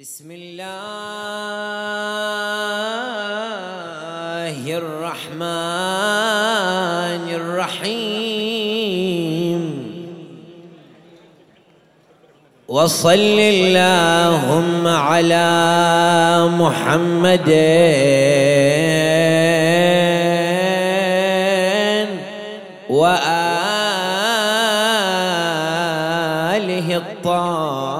بسم الله الرحمن الرحيم. وصل اللهم على محمد. وآله الطاهرين.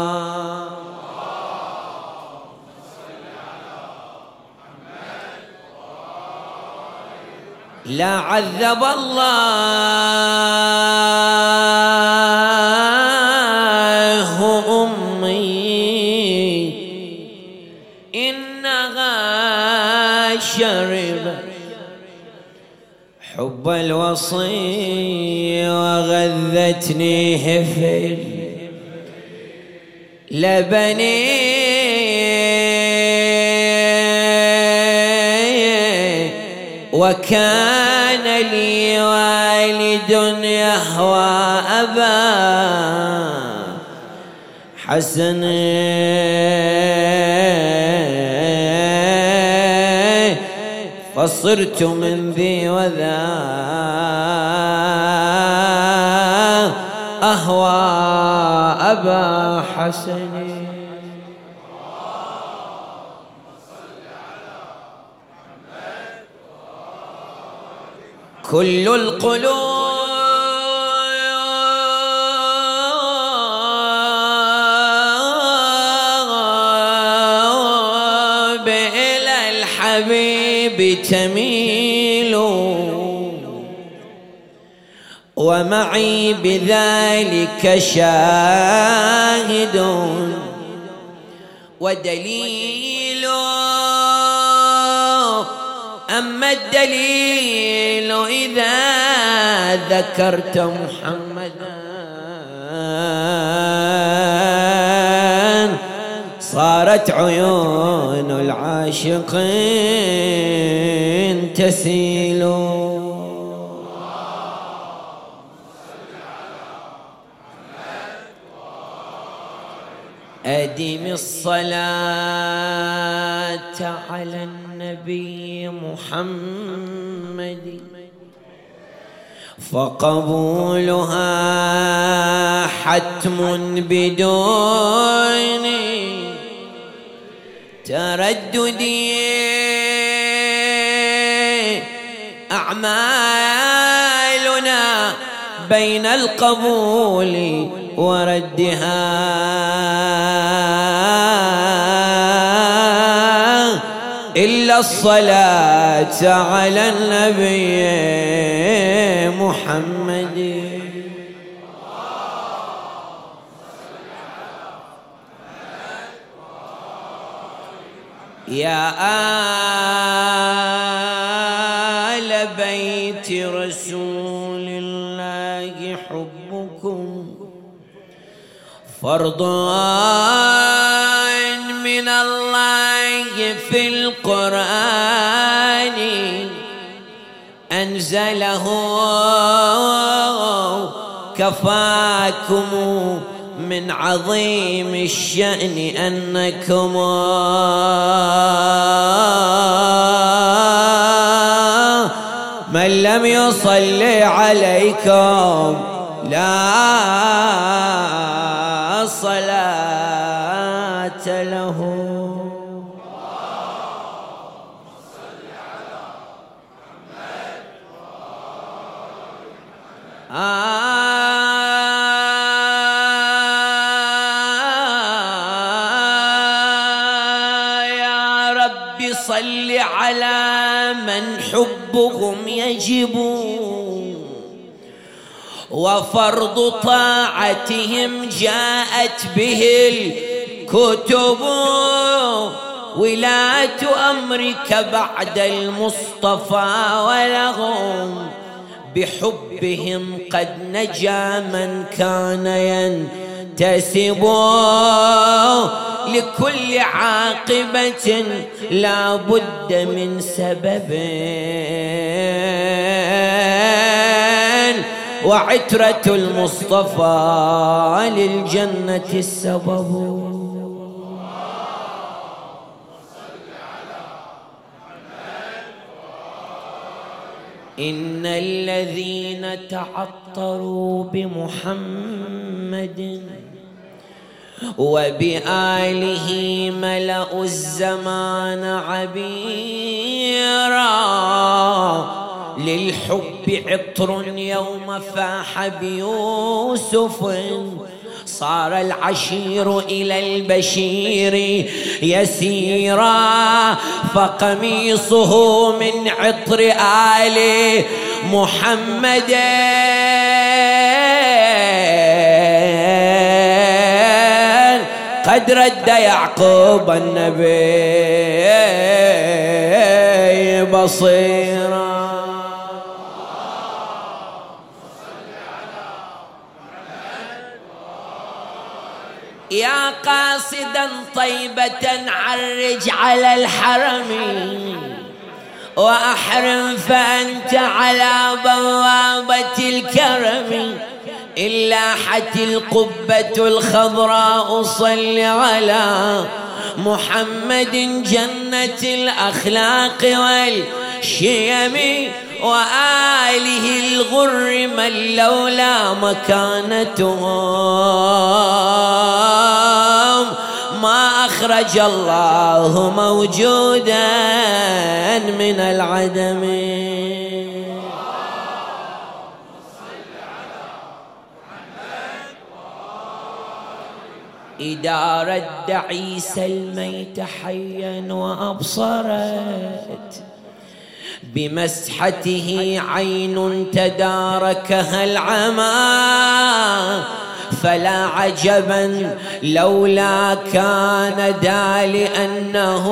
لا عذب الله أمي. إنها شرب حب الوصي وغذتني هفل لبني وكان لي والد يهوى أبا حسن. فصرت من ذي وذا أهوى أبا حسن. كل القلوب إلى الحبيب تميل. ومعي بذلك شاهد ودليل. أما الدليل إذا ذكرت محمدا صارت عيون العاشقين تسيل. أدم الصلاة على النبي محمد. فقبولها حتم بدون تردد أعمالنا بين القبول وردها. الصلاة على النبي محمد. يا آل بيت رسول الله حبكم. فرض في القرآن أنزله كفاكم من عظيم الشأن أنكم من لم يصلي عليكم لا صلاة له. يجب وفرض طاعتهم جاءت به الكتب. ولاة أمرك بعد المصطفى ولهم بحبهم قد نجا من كان ينتسب لكل عاقبة لا بد من سبب. وعترة المصطفى للجنة السبب. إن الذين تعطروا بمحمد وبآله ملأوا الزمان عبيرا. للحب عطر يوم فاح بيوسف. صار العشير إلى البشير يسيرا. فقميصه من عطر آل محمد. قد رد يعقوب النبي بصيرا. يا قاصدا طيبة عرج على الحرم وأحرم فأنت على بوابة الكرم. إلا حت القبة الخضراء صل على محمد جنة الأخلاق والشيم وآله الغر من لولا مكانتهم ما أخرج الله موجودا من العدم. إذا رد عيسى الميت حيا وأبصرت بمسحته عين تداركها العمى فلا عجبا لولا كان دا لأنه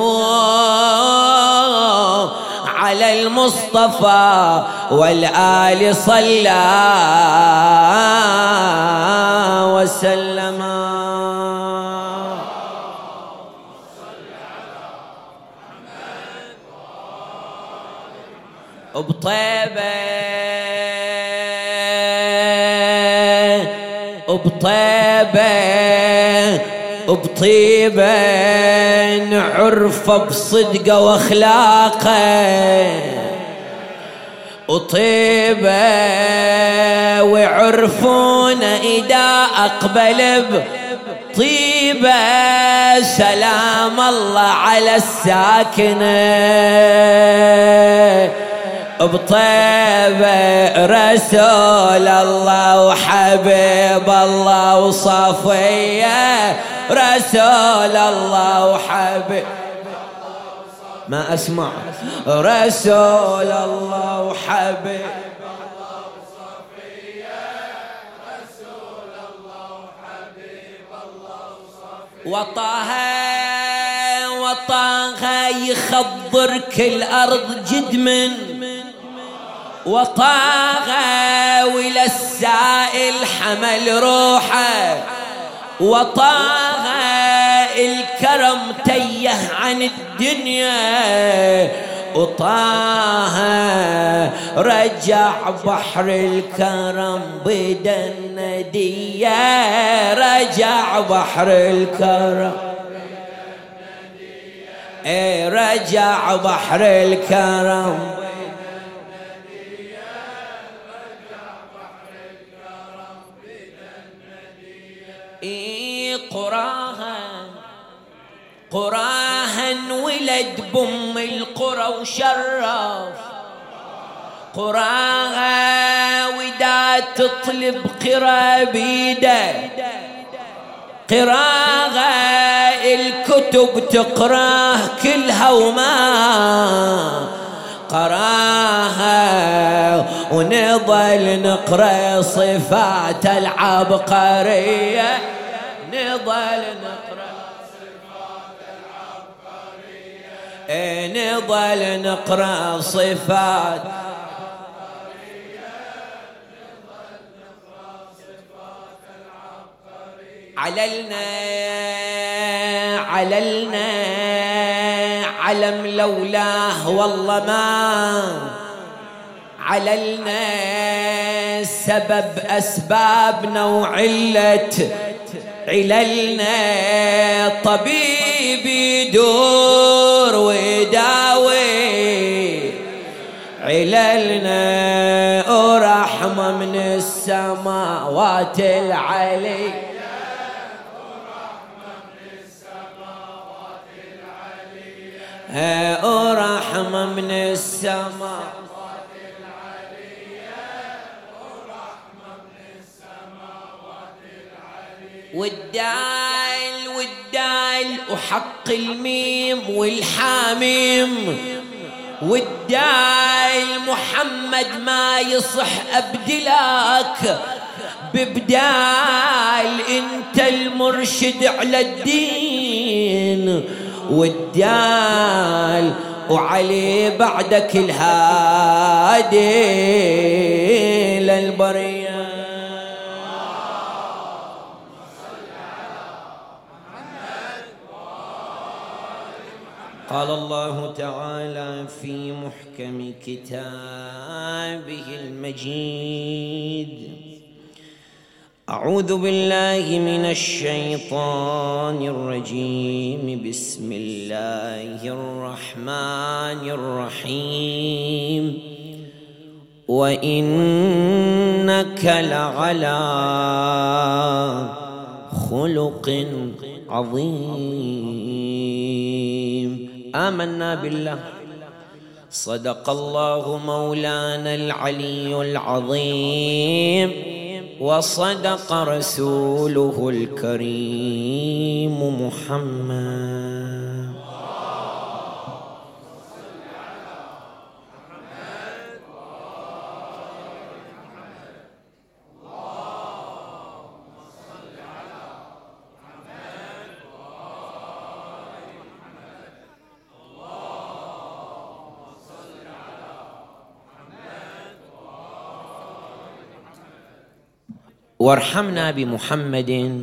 على المصطفى والآل صلى وسلم. بطيبة بطيبة بطيبة عرفة بصدقة وأخلاقة. وطيبة وعرفون إذا أقبل بطيبة. سلام الله على الساكنة. بطيبة رسول الله وحبيب الله وصفية رسول الله وحبيب ما أسمع. رسول الله وحبيب وطه وطه يخضر كل أرض جدمن وطاغى السائل حمل روحه وطاغى الكرم تيه عن الدنيا وطه رجع بحر الكرم بدا الندية رجع بحر الكرم. إيه رجع بحر الكرم قراها ولد بم القرى وشرف. قراها ودا تطلب قرا بيده. قراها الكتب تقراه كلها وما قراها ونظل نقرأ صفات العبقرية. نظل نقرأ نظل نقرأ صفات. عللنا عللنا علم لولاه والله ما. عللنا سبب أسبابنا وعلة. عللنا طبيب يدور ويداوي عللنا ورحمة من السماوات العلي. ورحمة من السماء والدال والدال وحق الميم والحاميم. والدال محمد ما يصح أبدلاك. ببدال انت المرشد على الدين. والدال وعلي بعدك الهادي للبريه قال الله تعالى في محكم كتابه المجيد أعوذ بالله من الشيطان الرجيم. بسم الله الرحمن الرحيم. وإنك لعلى خلق عظيم. آمنا بالله. صدق الله مولانا العلي العظيم. وصدق رسوله الكريم محمد. وارحمنا بمحمد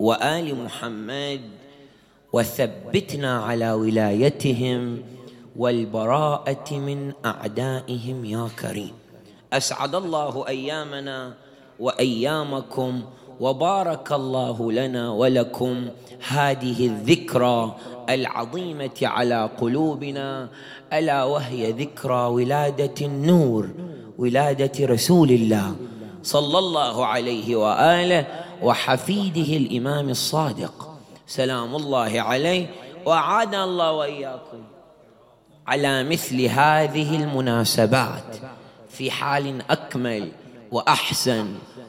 وآل محمد وثبتنا على ولايتهم والبراءة من أعدائهم يا كريم. أسعد الله أيامنا وأيامكم وبارك الله لنا ولكم. هذه الذكرى العظيمة على قلوبنا ألا وهي ذكرى ولادة النور ولادة رسول الله. صلى الله عليه وآله وحفيده الإمام الصادق. سلام الله عليه. وعاد الله وإياكم على مثل هذه المناسبات في حال أكمل وأحسن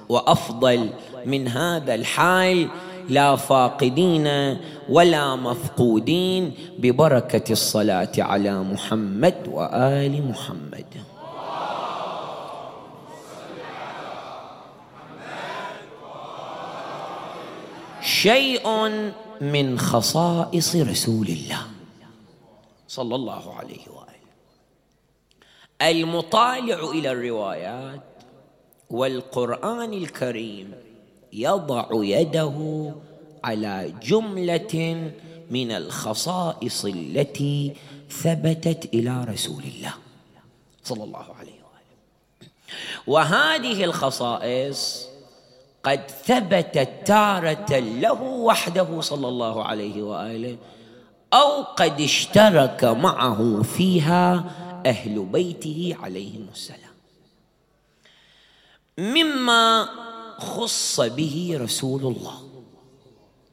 وأفضل من هذا الحال لا فاقدين ولا مفقودين ببركة الصلاة على محمد وآل محمد. شيء من خصائص رسول الله صلى الله عليه وآله. المطالع إلى الروايات والقرآن الكريم يضع يده على جملة من الخصائص التي ثبتت إلى رسول الله صلى الله عليه وآله. وهذه الخصائص قد ثبتت تارة له وحده صلى الله عليه وآله أو قد اشترك معه فيها أهل بيته عليهم السلام. مما خص به رسول الله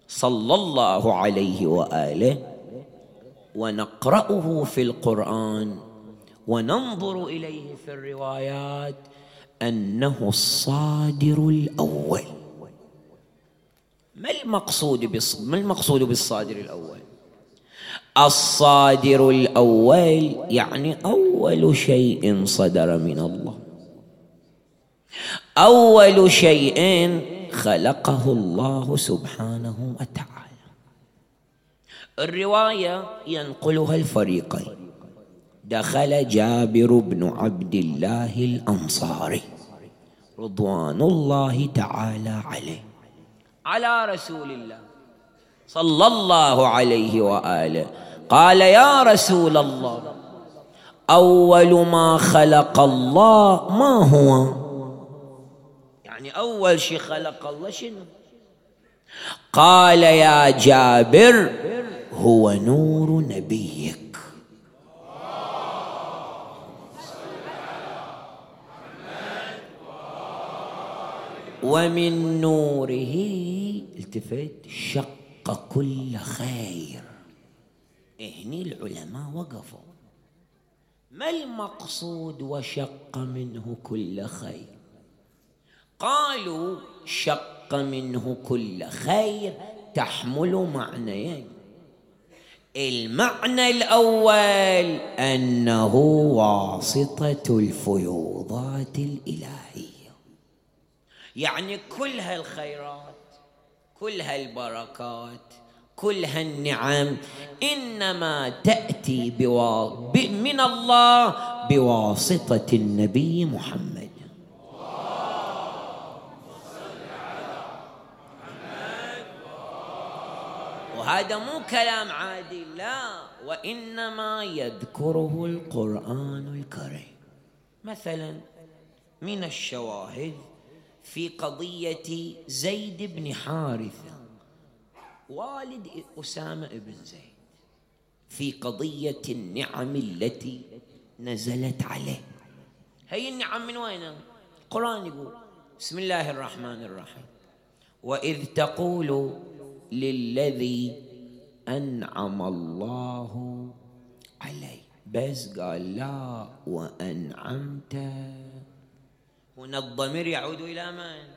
صلى الله عليه وآله ونقرأه في القرآن وننظر إليه في الروايات أنه الصادر الأول. ما المقصود ما المقصود بالصادر الأول؟ الصادر الأول يعني أول شيء صدر من الله. أول شيء خلقه الله سبحانه وتعالى. الرواية ينقلها الفريقين. دخل جابر بن عبد الله الأنصاري رضوان الله تعالى عليه. على رسول الله صلى الله عليه وآله. قال يا رسول الله أول ما خلق الله ما هو؟ يعني أول شيء خلق الله شنو؟ قال يا جابر هو نور نبيك. ومن نوره التفت شق كل خير. هني العلماء وقفوا. ما المقصود وشق منه كل خير؟ قالوا شق منه كل خير تحمل معنيين. المعنى الأول أنه واسطة الفيوضات الإلهية. يعني كل هالخيرات كل هالبركات كل هالنعم إنما تأتي بوا... ب... من الله بواسطة النبي محمد. وهذا مو كلام عادي لا. وإنما يذكره القرآن الكريم. مثلا من الشواهد في قضية زيد بن حارثة. والد أسامة بن زيد في قضية النعم التي نزلت عليه. هي النعم من وين؟ القران يقول بسم الله الرحمن الرحيم. وإذ تقول للذي أنعم الله عليه. بس قال لا وأنعمت هنا الضمير يعود إلى من؟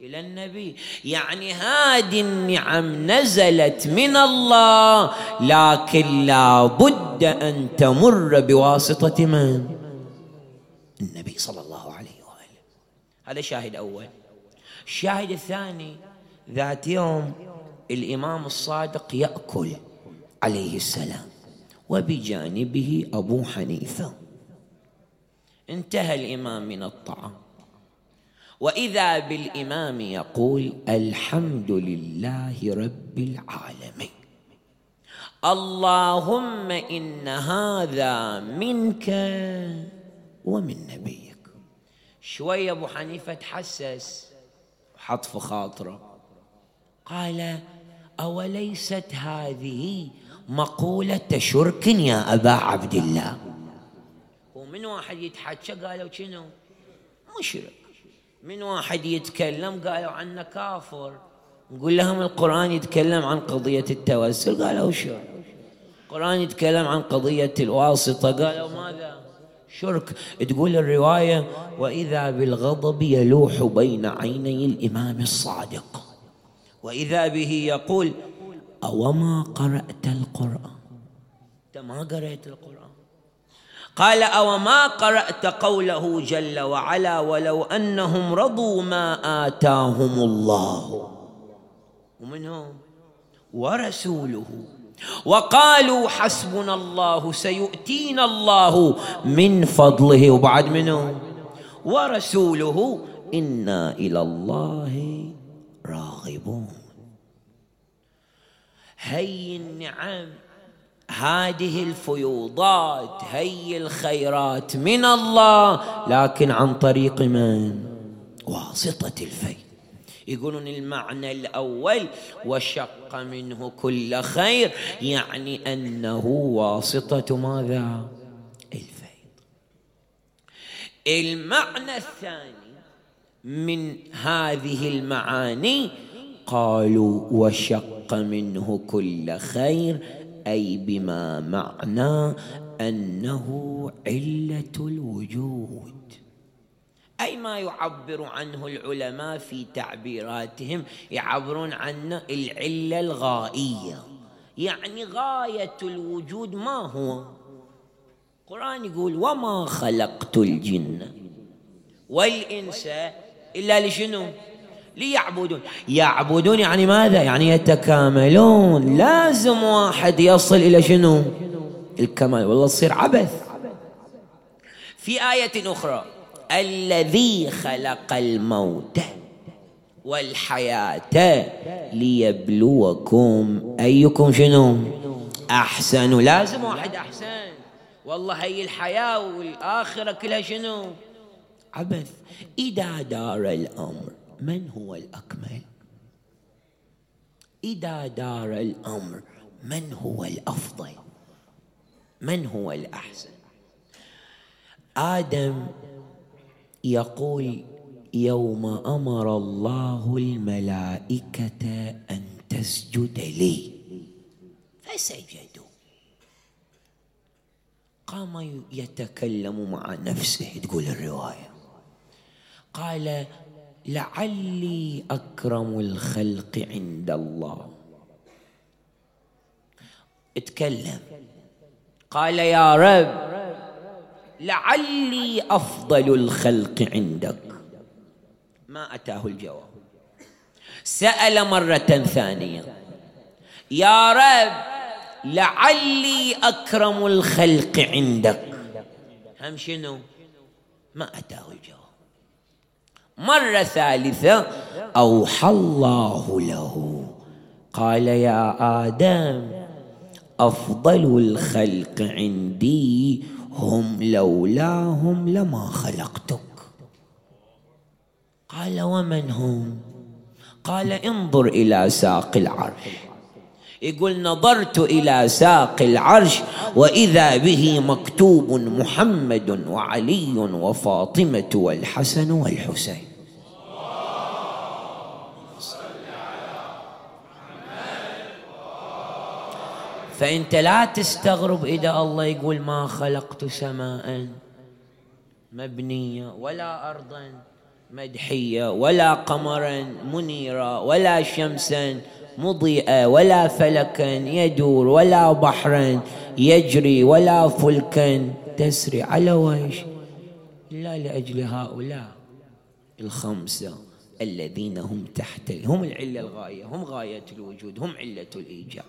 إلى النبي يعني هذه النعم نزلت من الله لكن لا بد أن تمر بواسطة من؟ النبي صلى الله عليه وآله هذا شاهد أول الشاهد الثاني ذات يوم الإمام الصادق يأكل عليه السلام وبجانبه أبو حنيفة انتهى الإمام من الطعام. وإذا بالإمام يقول الحمد لله رب العالمين. اللهم إن هذا منك ومن نبيك. شوي أبو حنيفة تحسس حط في خاطره. قال أوليست هذه مقولة شرك يا أبا عبد الله؟ من واحد يتحكى قالوا شنو؟ مشرك. من واحد يتكلم قالوا عنه كافر. نقول لهم القرآن يتكلم عن قضية التوسل قالوا شو؟ القرآن يتكلم عن قضية الواسطة قالوا ماذا؟ شرك. تقول الرواية وإذا بالغضب يلوح بين عيني الإمام الصادق. وإذا به يقول أوما قرأت القرآن؟ أنت ما قرأت القرآن؟ قال أو ما قرأت قوله جل وعلا ولو أنهم رضوا ما آتاهم الله؟ ومنهم ورسوله. وقالوا حسبنا الله سيؤتينا الله من فضله. وبعد منه ورسوله إنا إلى الله راغبون. هي النعم هذه الفيوضات هي الخيرات من الله لكن عن طريق من؟ واسطة الفي يقولون المعنى الأول وشق منه كل خير يعني أنه واسطة ماذا؟ الفيض المعنى الثاني من هذه المعاني قالوا وشق منه كل خير أي بما معنى أنه علة الوجود. أي ما يعبر عنه العلماء في تعبيراتهم يعبرون عنه العلة الغائية. يعني غاية الوجود ما هو؟ القرآن يقول وما خلقت الجن والإنس إلا لشنو؟ ليعبدون. يعبدون يعني ماذا؟ يعني يتكاملون. لازم واحد يصل إلى شنو؟ الكمال. والله تصير عبث. في آية أخرى. الذي خلق الموت والحياة ليبلوكم أيكم شنو؟ أحسن. لازم واحد أحسن. والله هي الحياة والآخرة كلها شنو؟ عبث. إذا دار الأمر من هو الأكمل؟ إذا دار الأمر من هو الأفضل؟ من هو الأحسن؟ آدم يقول يوم أمر الله الملائكة أن تسجد لي. فسجدوا. قام يتكلم مع نفسه تقول الرواية. قال لعلي أكرم الخلق عند الله. اتكلم. قال يا رب لعلي أفضل الخلق عندك. ما أتاه الجواب. سأل مرة ثانية. يا رب لعلي أكرم الخلق عندك. هم شنو؟ ما أتاه الجواب. مرة ثالثة أوحى الله له. قال يا آدم أفضل الخلق عندي هم لولاهم لما خلقتك. قال ومن هم؟ قال انظر إلى ساق العرش. يقول نظرت إلى ساق العرش وإذا به مكتوب محمد وعلي وفاطمة والحسن والحسين. فإنت لا تستغرب إذا الله يقول ما خلقت سماء مبنية ولا ارضا. مدحية ولا قمرا منيرا ولا شمسا مضيئة ولا فلكا يدور ولا بحرا يجري ولا فلكا تسري. على وجه إلا لأجل هؤلاء الخمسة الذين هم تحت هم العلة الغاية هم غاية الوجود هم علة الإيجاب.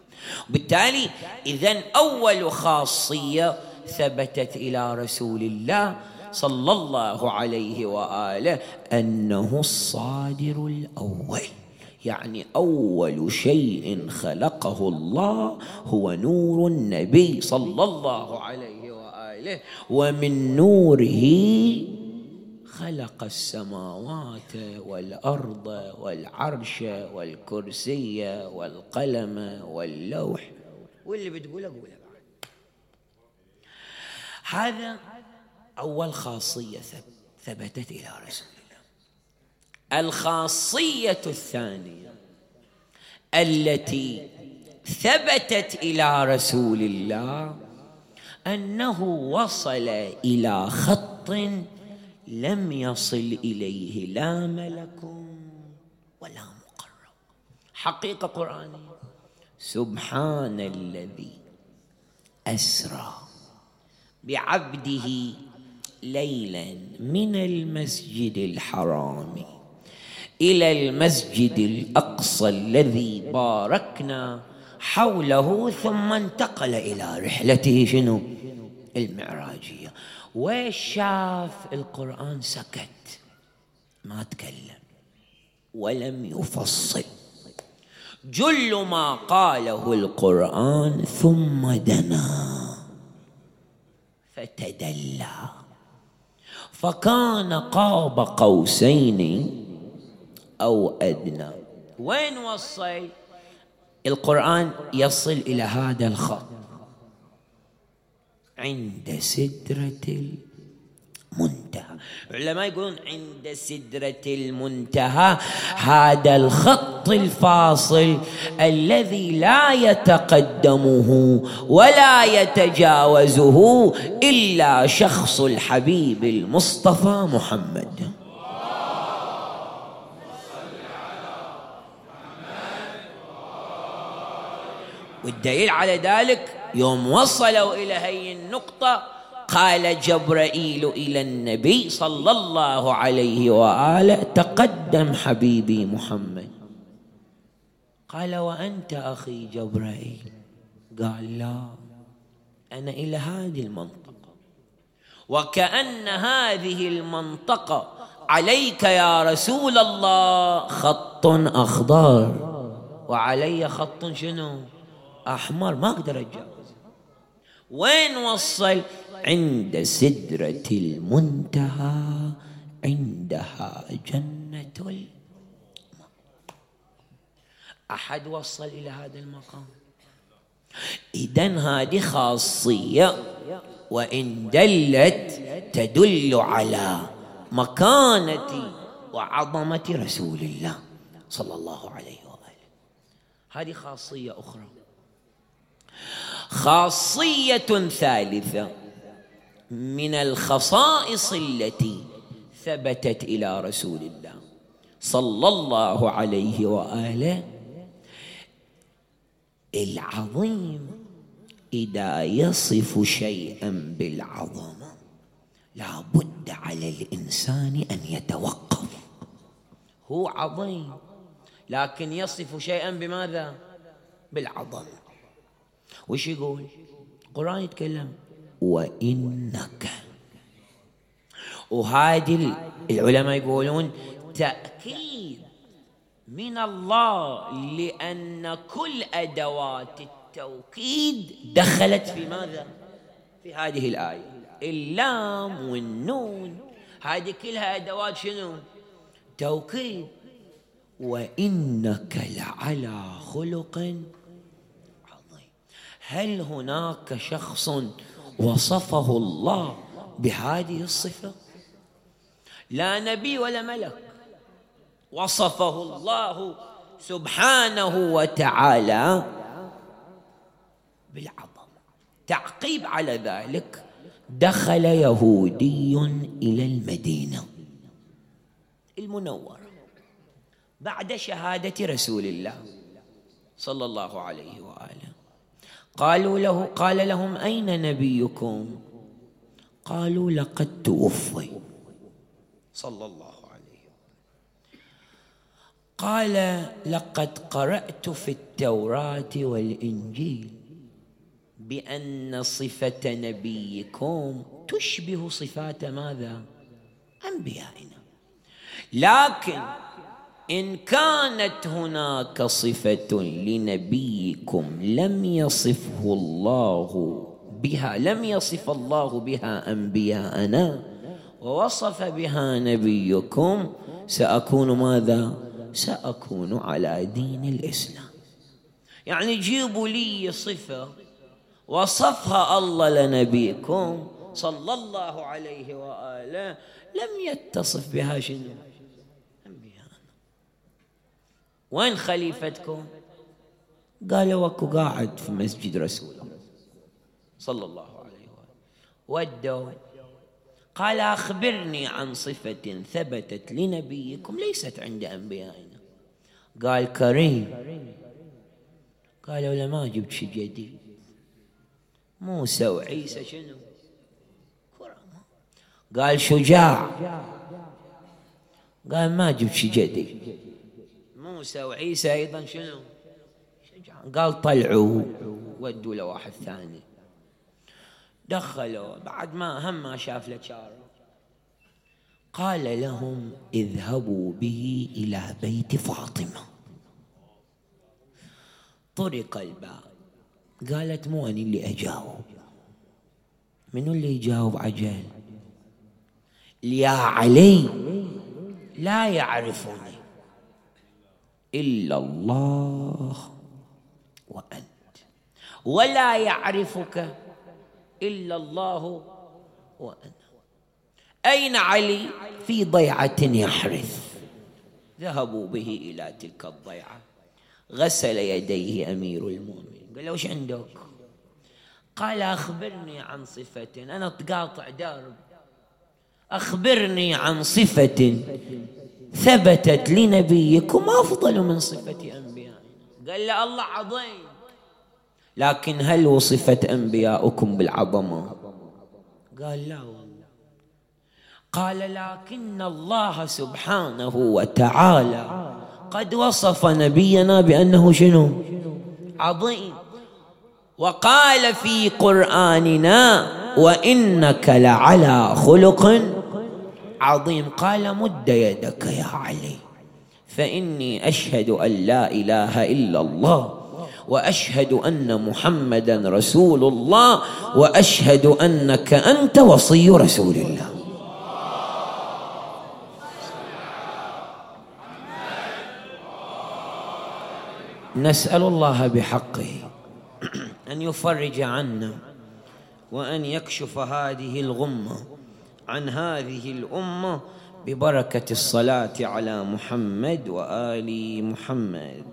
بالتالي إذا أول خاصية ثبتت إلى رسول الله صلى الله عليه وآله أنه الصادر الأول. يعني أول شيء خلقه الله هو نور النبي صلى الله عليه وآله ومن نوره خلق السماوات والأرض والعرش والكرسي والقلم واللوح. واللي بتقوله قوله بعد. هذا أول خاصية ثبتت إلى رسول الله. الخاصية الثانية التي ثبتت إلى رسول الله أنه وصل إلى خط لم يصل إليه لا ملك ولا مقرب. حقيقة قرآنية. سبحان الذي أسرى بعبده ليلا من المسجد الحرام إلى المسجد الأقصى الذي باركنا حوله ثم انتقل إلى رحلته شنو؟ المعراجية. ويش شاف القرآن سكت ما تكلم ولم يفصل. جل ما قاله القرآن ثم دنا فتدلى. فكان قاب قوسين أو أدنى. وين وصل القرآن يصل إلى هذا الخط. عند سدره منتهى العلماء يقولون عند سدرة المنتهى هذا الخط الفاصل الذي لا يتقدمه ولا يتجاوزه إلا شخص الحبيب المصطفى محمد. والدليل على ذلك يوم وصلوا إلى هي النقطة قال جبرائيل إلى النبي صلى الله عليه وآله تقدم حبيبي محمد. قال وأنت أخي جبرائيل؟ قال لا أنا إلى هذه المنطقة. وكأن هذه المنطقة عليك يا رسول الله خط أخضر. وعلي خط شنو؟ أحمر ما أقدر أتجاوز. وين وصل؟ عند سدرة المنتهى عندها جنة أحد وصل إلى هذا المقام. إذا هذه خاصية وإن دلت تدل على مكانة وعظمة رسول الله صلى الله عليه وآله. هذه خاصية أخرى. خاصية ثالثة. من الخصائص التي ثبتت إلى رسول الله صلى الله عليه وآله. العظيم إذا يصف شيئا بالعظمة لا بد على الإنسان أن يتوقف. هو عظيم لكن يصف شيئا بماذا؟ بالعظمة وش يقول؟ القرآن يتكلم وإنك. وهذه العلماء يقولون تأكيد من الله لأن كل أدوات التوكيد دخلت في ماذا؟ في هذه الآية. اللام والنون. هذه كلها أدوات شنو؟ توكيد. وإنك لعلى خلق عظيم. هل هناك شخص وصفه الله بهذه الصفة. لا نبي ولا ملك. وصفه الله سبحانه وتعالى بالعظمة تعقيب على ذلك دخل يهودي إلى المدينة المنورة بعد شهادة رسول الله صلى الله عليه وآله. قالوا له قال لهم أين نبيكم? قالوا لقد توفي. صلى الله عليه قال لقد قرأت في التوراة والإنجيل بأن صفة نبيكم تشبه صفات ماذا؟ أنبيائنا. لكن إن كانت هناك صفة لنبيكم لم يصفه الله بها لم يصف الله بها أنبياءنا ووصف بها نبيكم سأكون ماذا؟ سأكون على دين الإسلام يعني جيبوا لي صفة وصفها الله لنبيكم صلى الله عليه وآله لم يتصف بها شنو وين خليفتكم؟ قالوا وكو قاعد في مسجد رسول الله. صلى الله عليه وآله. ودوا. قال أخبرني عن صفة ثبتت لنبيكم ليست عند أنبيائنا. قال كريم. قالوا له ما جبت شيء جديد. موسى وعيسى شنو؟ قال شجاع. قال ما جبت شيء جديد. موسى وعيسى أيضا شنو؟ شجاع قال طلعوا ودوا له واحد ثاني. دخلوا بعد ما هم ما شاف له قال لهم اذهبوا به إلى بيت فاطمة. طرق الباب. قالت مو أنا اللي أجاوب. منو اللي يجاوب عجل؟ يا علي لا يعرفني. إلا الله وأنت. ولا يعرفك إلا الله وأنا أين علي؟ في ضيعة يحرث. ذهبوا به إلى تلك الضيعة. غسل يديه أمير المؤمنين. قال له وش عندك? قال أخبرني عن صفة. أنا تقاطع دارب أخبرني عن صفة. ثبتت لنبيكم أفضل من صفة أنبيائنا. قال له الله عظيم. لكن هل وصفت أنبياؤكم بالعظمة؟ قال لا والله. قال لكن الله سبحانه وتعالى قد وصف نبينا بأنه شنو؟ عظيم. وقال في قرآننا وإنك لعلى خلق عظيم. قال مد يدك يا علي. فإني أشهد أن لا إله إلا الله وأشهد أن محمدا رسول الله وأشهد أنك أنت وصي رسول الله. نسأل الله بحقه أن يفرج عنا وأن يكشف هذه الغمة عن هذه الأمة ببركة الصلاة على محمد وآل محمد.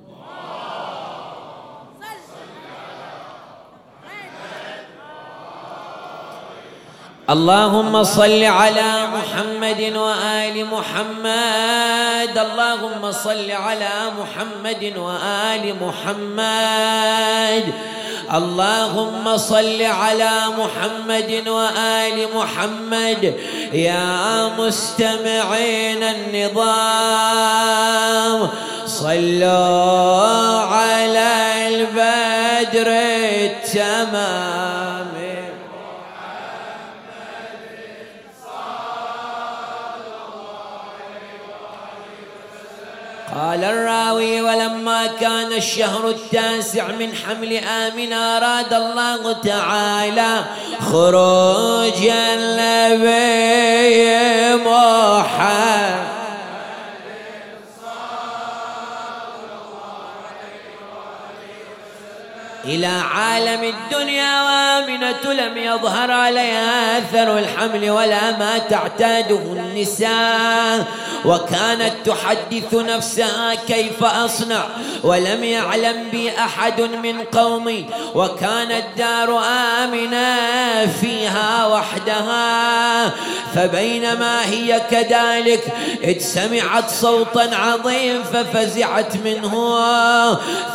اللهم صل على محمد وآل محمد. اللهم صل على محمد وآل محمد. اللهم صل على محمد وآل محمد يا مستمعين النظام. صلوا على البدر التمام. قال الراوي ولما كان الشهر التاسع من حمل آمن أراد الله تعالى خروج النبي محمد. إلى عالم الدنيا وآمنة لم يظهر عليها أثر الحمل ولا ما تعتاده النساء. وكانت تحدث نفسها كيف أصنع ولم يعلم بي أحد من قومي وكانت دار آمنة فيها وحدها فبينما هي كذلك إذ سمعت صوتا عظيم ففزعت منه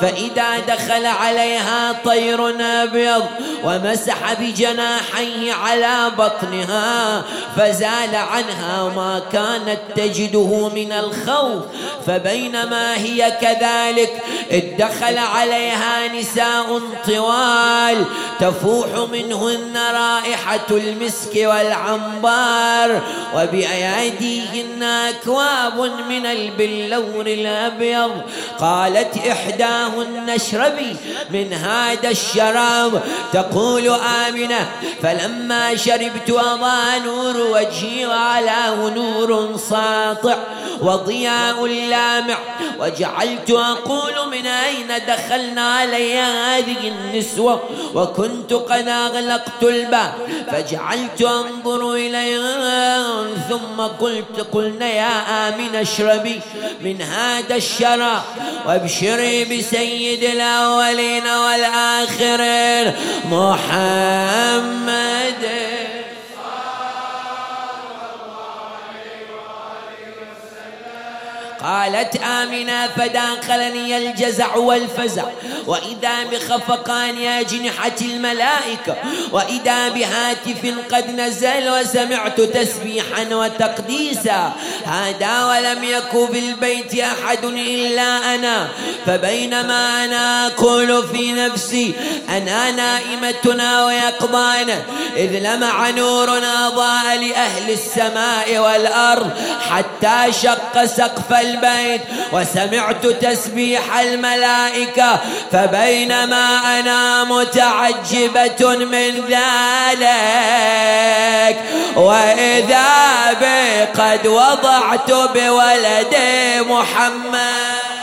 فإذا دخل عليها طير أبيض ومسح بجناحيه على بطنها فزال عنها ما كانت تجده من الخوف. فبينما هي كذلك ادخل عليها نساء طوال تفوح منهن رائحة المسك والعنبر وبأيديهن أكواب من البلور الأبيض. قالت إحداهن اشربي من هذا الشراب. تقول آمنة فلما شربت أضاء نور وجهي وعلاه نور ساطع. وضياء لامع وجعلت أقول من أين دخلنا علي هذه النسوة؟ وكنت قد أغلقت الباب. فجعلت أنظر إليها ثم قلت قلنا يا آمن اشربي من هذا الشراب. وابشري بسيد الأولين والآخرين محمد. قالت آمنة فداخلني الجزع والفزع. وإذا بخفقان أجنحة الملائكة. وإذا بهاتف قد نزل وسمعت تسبيحا وتقديسا. هذا ولم يكن في البيت أحد إلا أنا. فبينما أنا أقول في نفسي أنا نائمتنا ويقظان إذ لمع نور أضاء لأهل السماء والأرض. حتى شق سقف البيت وسمعت تسبيح الملائكة فبينما أنا متعجبة من ذلك. وإذا بي قد وضعت بولدي محمد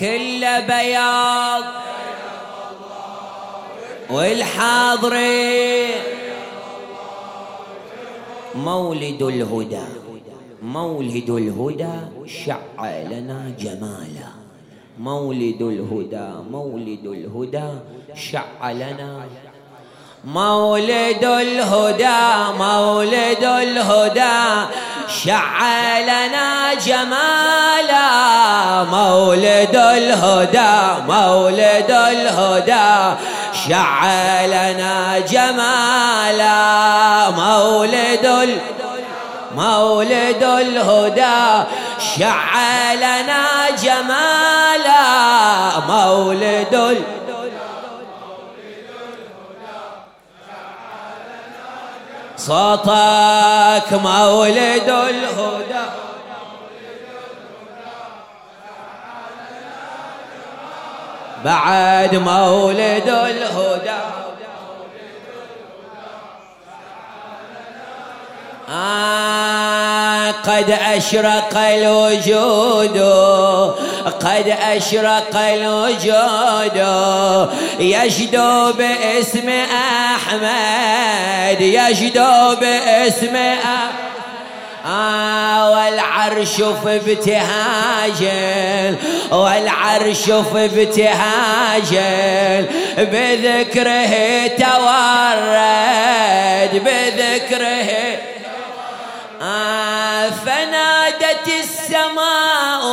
كل بياض والحاضرين. مولد الهدى مولد الهدى شع لنا جمالا. مولد الهدى مولد الهدى شع لنا مولد الهدى مولد الهدى شع لنا جمالا مولد الهدى مولد الهدى. شع لنا جمالا مولد الهدى مولد الهدى. شع لنا جمالا مولد الهدى صوتك مولد الهدى. بعد مولد الهدى. آه قد أشرق الوجود قد أشرق الوجود. يجدو باسم أحمد يجدو باسم أحمد. آه والعرش في ابتهاج والعرش في ابتهاج. بذكره تورد بذكره فنادت السماء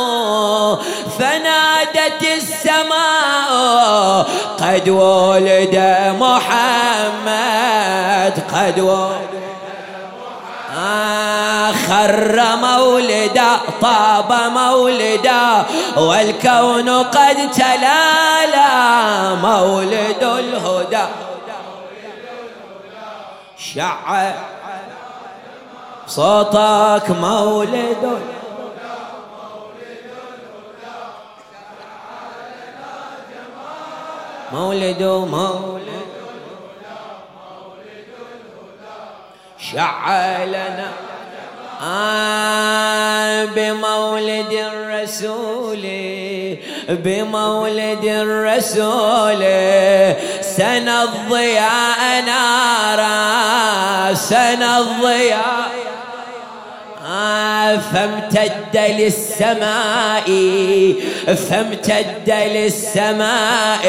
فنادت السماء قد ولد محمد قد ولد خر مولدا طاب مولدا والكون قد تلالا مولد الهدى. شع صوتك مولد. مولد مولد. شعلنا بمولد الرسول بمولد الرسول. سنى الضياء نارا سنى الضياء فامتد للسماء فامتد للسماء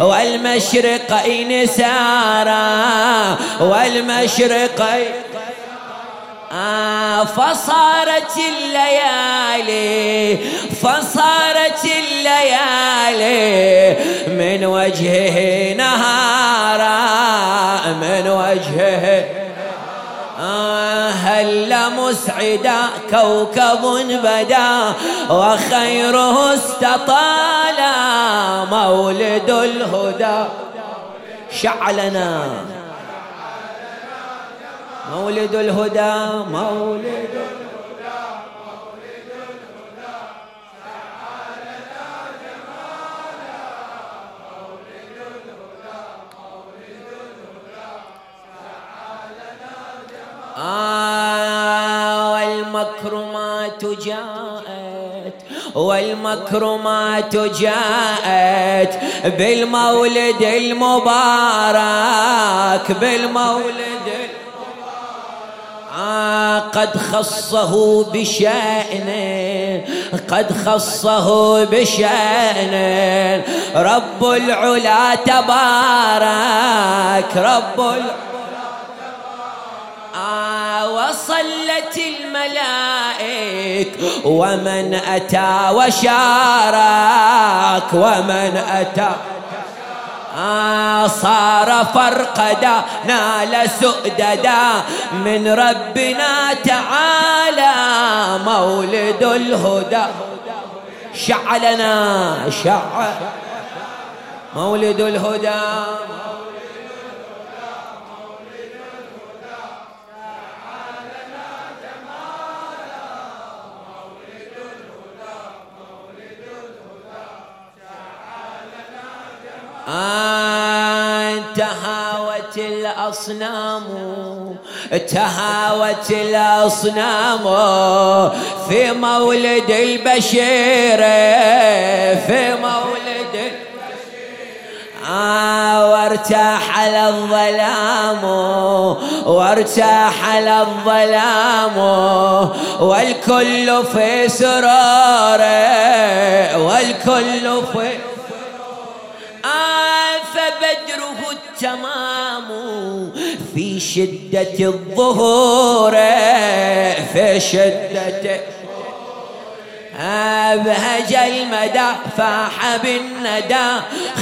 والمشرقين سارا والمشرقين آه فصارت الليالي فصارت الليالي من وجهه نهارا من وجهه آه هل مسعدا كوكب بدا وخيره استطالا مولد الهدى. شعلنا. مولد الهدى مولد آه والمكرمات جاءت والمكرمات جاءت بالمولد المبارك بالمولد آه قد خصه بشأنه قد خصه بشأنه رب العلا تبارك رب العلا وصلت الملائك ومن أتى وشارك ومن أتى آه صار فرقدا نال سؤددا من ربنا تعالى مولد الهدى. شعلنا شع مولد الهدى. تهاوت الأصنام تهاوت الأصنام في مولد البشير في مولد آه وارتاح على الظلام وارتاح على الظلام والكل في سرور والكل في فبدره التمام في شدة الظهور في شدة أبهج المدى فاح بالندى.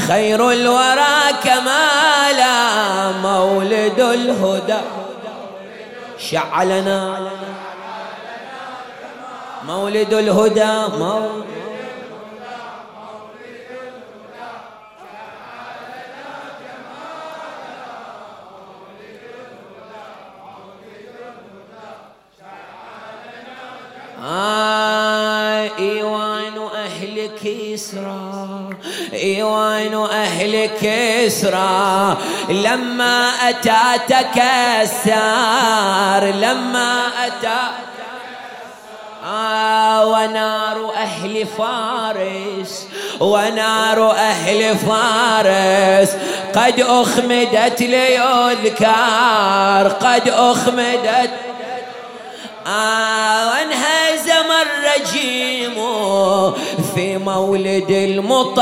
خير الورى كمالا مولد الهدى. شعلنا مولد الهدى مولد آه إيوان أهل كسرى إيوان أهل كسرى. لما أتى تكسر لما أتى آه ونار أهل فارس ونار أهل فارس. قد أخمدت ليذكر قد أخمدت آه الرجيم في مولد المطهر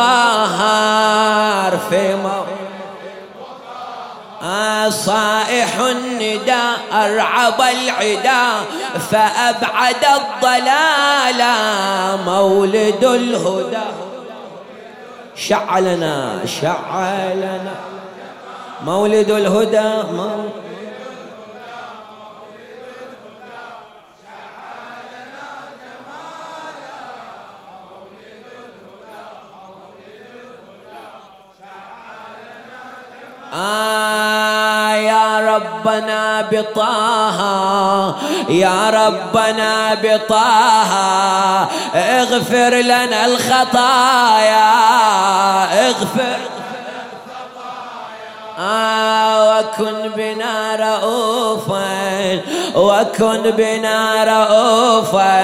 في مولد آه صائح النداء أرعب العدا فأبعد الضلال. مولد الهدى. شعلنا شعلنا. مولد الهدى مولد آه يا ربنا بطاها يا ربنا بطاها اغفر لنا الخطايا اغفر آه وكن بنا رؤوفا وكن بنا رؤوفا.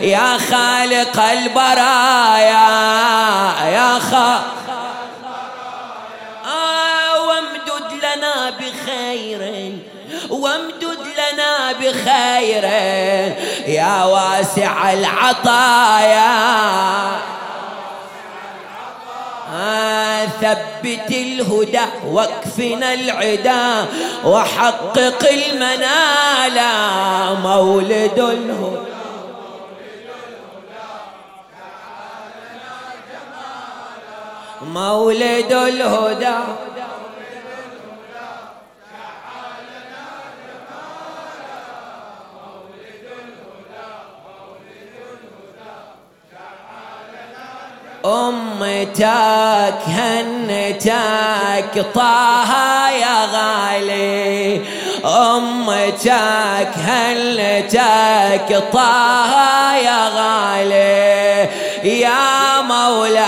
يا خالق البرايا يا خالق لنا بخير يا واسع العطايا. ثبت الهدى واكفنا العدا وحقق المنال. مولد الهدى. مولد الهدى. أمتك هنتك طه يا غالي. أمتك هنتك طه يا غالي. يا مولاي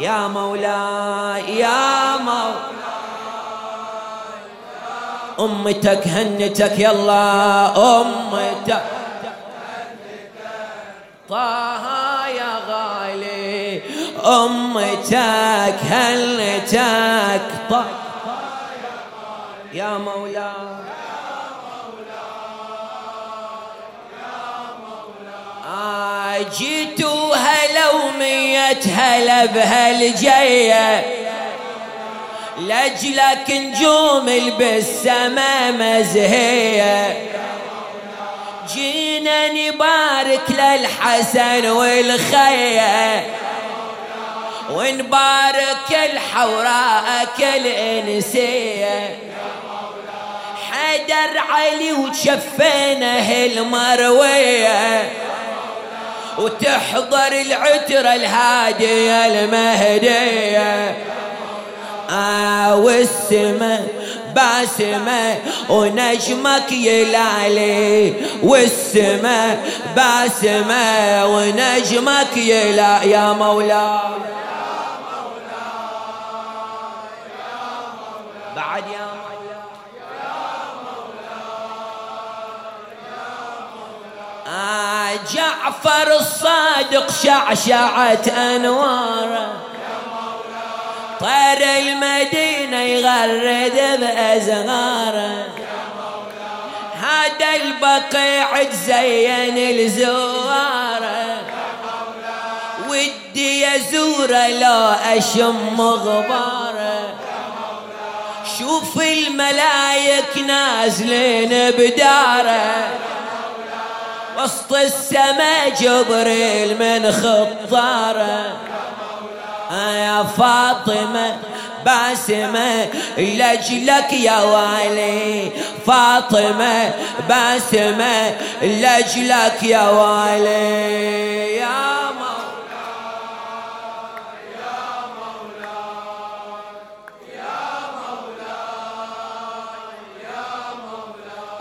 يا مولاي يا مولاي أمتك هنتك يلا. أمتك طه يا غالي أمتك هلتك طه يا مولاي جيت هلا ومية هلا بهالجية لجلك نجوم البسمة مزهية. جينا نبارك للحسن والخيه ونبارك الحوراء كل انسيه حدر علي وشفينه المرويه وتحضر العترة الهادية المهدية. آه والسماء باسمة ونجمك يلالي والسماء باسمة ونجمك يلا يا مولاي بعد يا مولاي آه جعفر الصادق شعشعت أنواره. طير المدينة يغرد بأزغاره هذا البقيع تزين الزواره ودي ازوره لا أشم غباره شوف الملايك نازلين بداره وسط السما جبريل من خطاره يا فاطمة باسمة لجلك يا والي. فاطمة باسمة لجلك يا والي. يا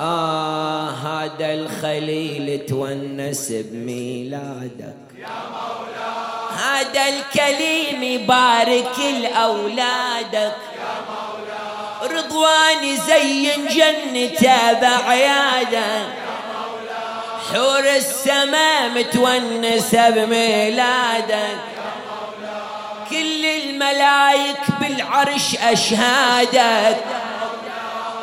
آه هذا الخليل تونس بميلادك. يا هذا الكليم يبارك لأولادك. رضوان زين جنته بعيادك حور السماء متونسة بميلادك. كل الملايك بالعرش أشهادك.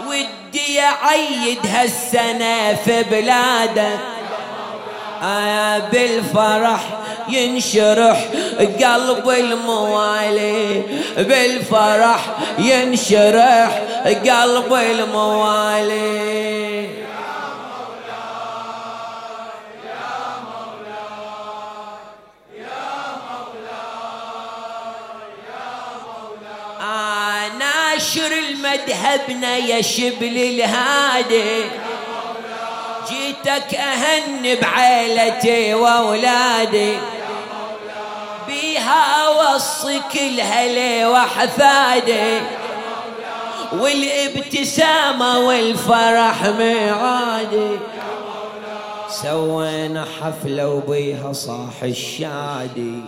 ودي أعيد هالسنة في بلادك. آه بالفرح ينشرح قلب الموالي بالفرح ينشرح قلب الموالي. ناشر المذهبنا يا شبل الهادي. جيتك أهن بعيلتي وأولادي بيها أوصي كل هلي وحفادي والابتسامة والفرح معادي. سوينا حفلة وبيها صاح الشادي.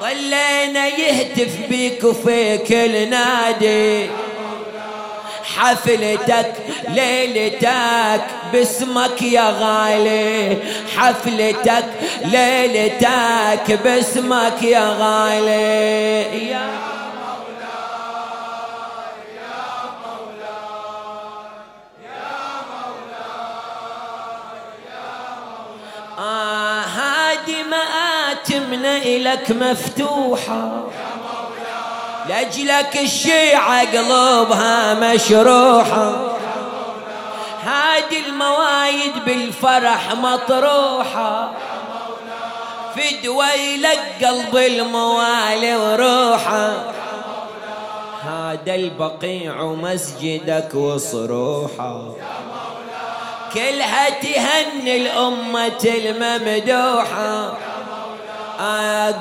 ظلينا يهتف بيك وفي كل نادي حفلتك ليلتك باسمك يا غالي. حفلتك ليلتك باسمك يا غالي. يا مآتمنا إلك مفتوحة. لأجلك الشيعة قلوبها مشروحة. هادي الموايد بالفرح مطروحة. فدوى لك قلب الموالي وروحة. هذا البقيع ومسجدك وصروحة. كلها تهني الأمة الممدوحة.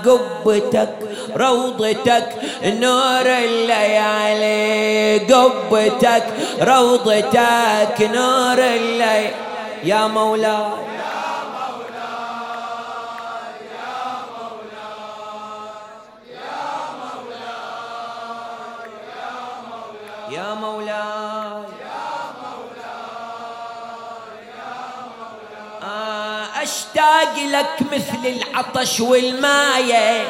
قبتك روضتك نور الليالي. قبتك روضتك نور الليالي يا مولاي. أشتاق لك مثل العطش والماية.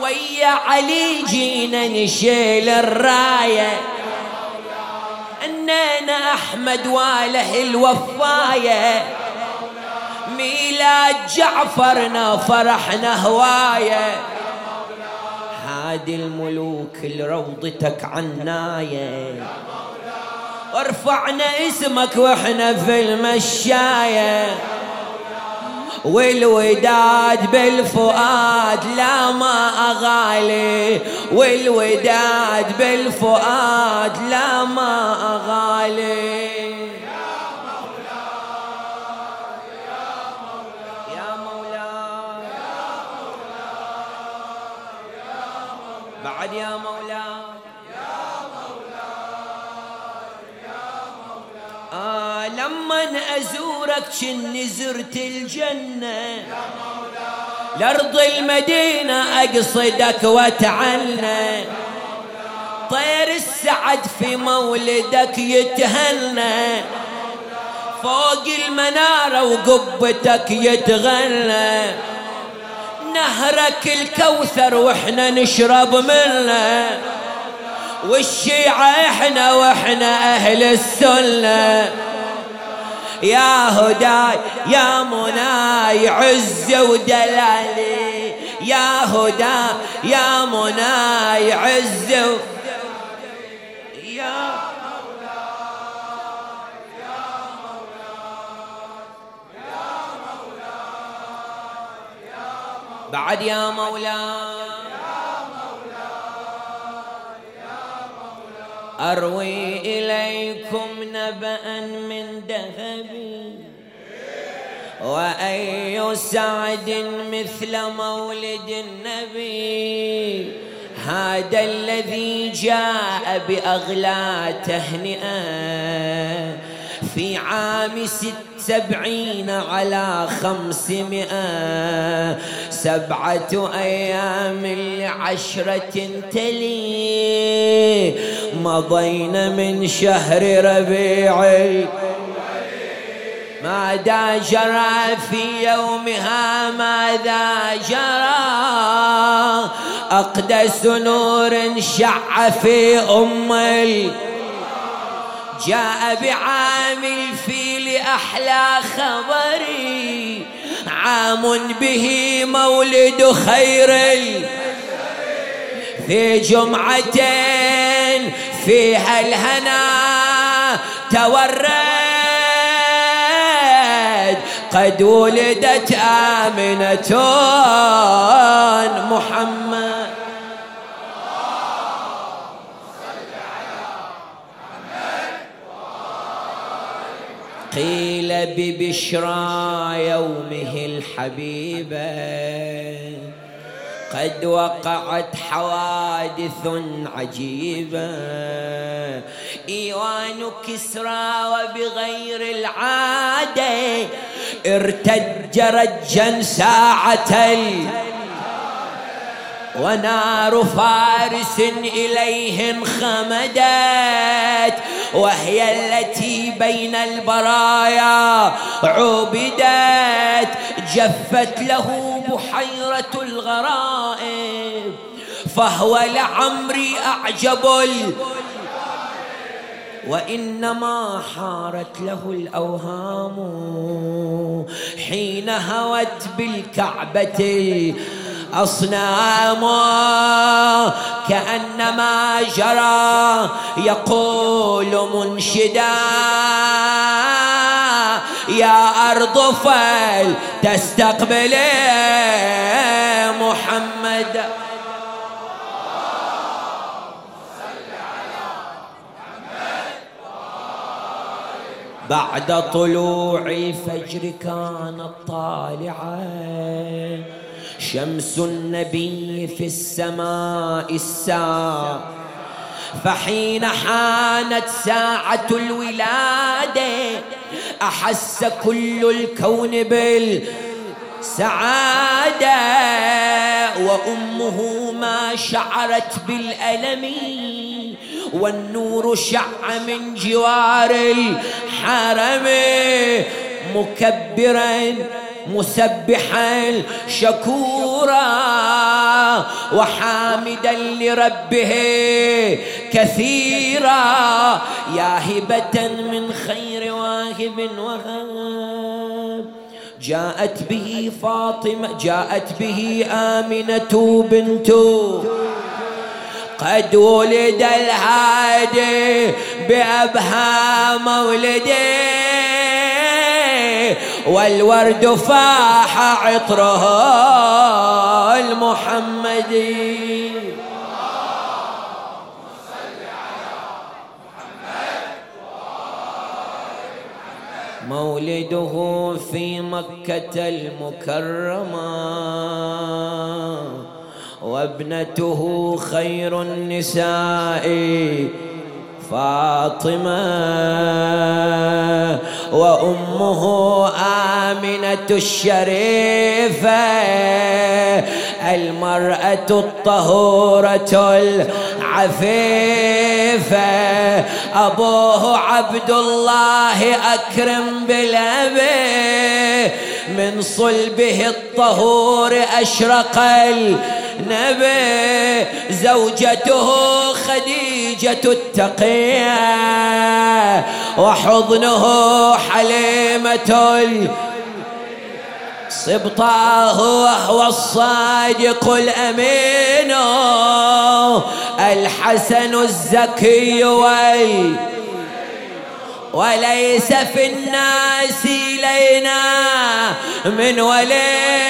ويا علي جينا نشيل الراية. إننا أحمد واله الوفاية. ميلاد جعفرنا فرحنا هواية. هادي الملوك لروضتك عنايه ورفعنا اسمك وإحنا في المشاية. والوداد بالفؤاد لا ما أغالي. والوداد بالفؤاد لا ما أغالي. لما أزورك كني زرت الجنة. لأرض المدينة أقصدك واتعنى طير السعد في مولدك يتهنى فوق المنارة وقبتك يتغنى نهرك الكوثر وإحنا نشرب منه والشيعة إحنا وإحنا أهل السنة يا هداي يا مناي عز ودلالي يا هدى يا مناي عز يا بعد يا مولاي. أروي إليكم نبأ من ذهب. وأي سعد مثل مولد النبي. هذا الذي جاء بأغلى تهنئة. في عام ست سبعين على خمسمائة. سبعة أيام لعشرة تلي. مضينا من شهر ربيع. ماذا جرى في يومها؟ ماذا جرى؟ أقدس نور شع في أم جاء بعام الفيل أحلى خبري عام به مولد خير. في جمعة فيها الهنا تورد. قد ولدت آمنة محمد. ببشرى يومه الحبيبة قد وقعت حوادث عجيبة. إيوان كسرى وبغير العادة ارتج رجا ساعة ونار فارس إليه انخمدت وهي التي بين البرايا عبدت جفت له بحيرة الغرائب فهو لعمري أعجب وإنما حارت له الأوهام حين هوت بالكعبة أصنام كأنما جرى يقول منشدا يا أرض فل تستقبل محمد بعد طلوع الفجر كانت طالعه شمس النبي في السماء الساعة فحين حانت ساعة الولادة أحس كل الكون بالسعادة. وأمه ما شعرت بالألم والنور شع من جوار الحرم مكبرا مسبحا شكورا وحامدا لربه كثيرا يا هبة من خير واهب وهاب جاءت به فاطمة جاءت به آمنة بنت قد ولد الهادي بأبها مولده. والورد فاح عطره المحمدي. مولده في مكة المكرمة. وابنته خير النساء. فاطمة وأمه آمنة الشريفة المرأة الطهورة العفيفة. أبوه عبد الله أكرم بالأبي من صلبه الطهور أشرق النبي. زوجته خديجة وحضنه حليمة سبطاه وهو الصادق الأمين الحسن الزكي وي وليس في الناس إلينا من ولي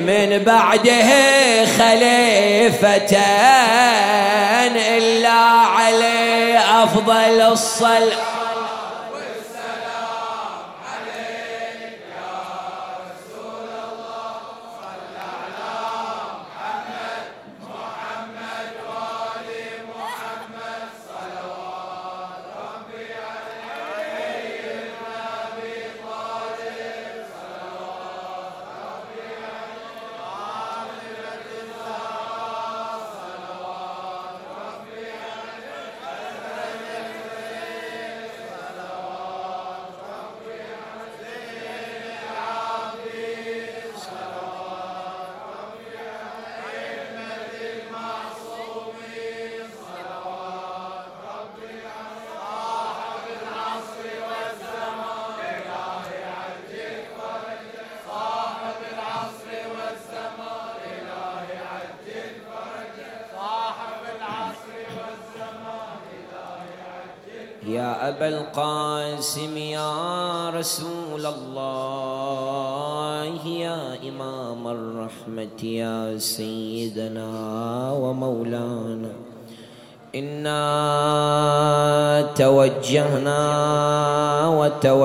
من بعده خليفة إلا عليه أفضل الصلاة.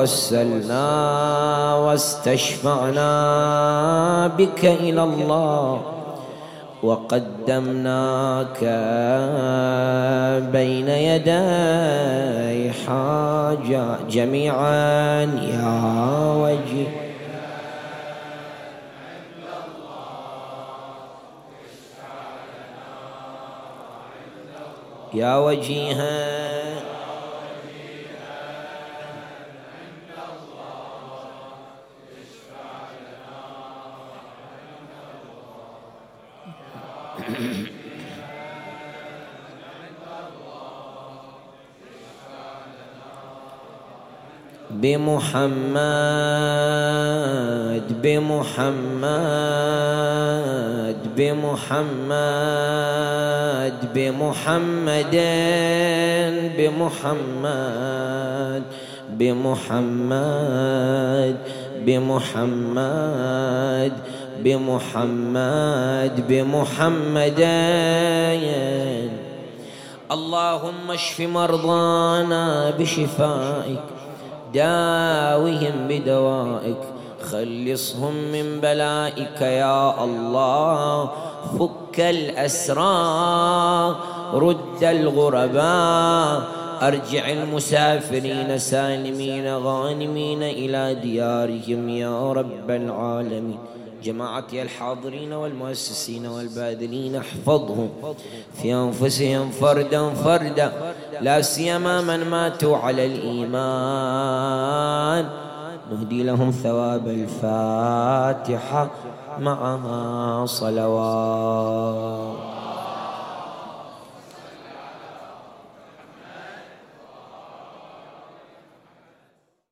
وتوسلنا واستشفعنا بك إلى الله وقدمناك بين يدي حاجة جميعا يا وجه. يا وجيها بمحمد بمحمد بمحمد بمحمد بمحمد بمحمد بمحمد بمحمد بمحمد اللهم اشف مرضانا بشفائك. داوهم بدوائك خلصهم من بلائك يا الله. فك الأسرى رد الغرباء أرجع المسافرين سالمين غانمين إلى ديارهم يا رب العالمين. جماعتي الحاضرين والمؤسسين والباذلين احفظهم في أنفسهم فردا فردا لا سيما من ماتوا على الإيمان. نهدي لهم ثواب الفاتحة معها صلوات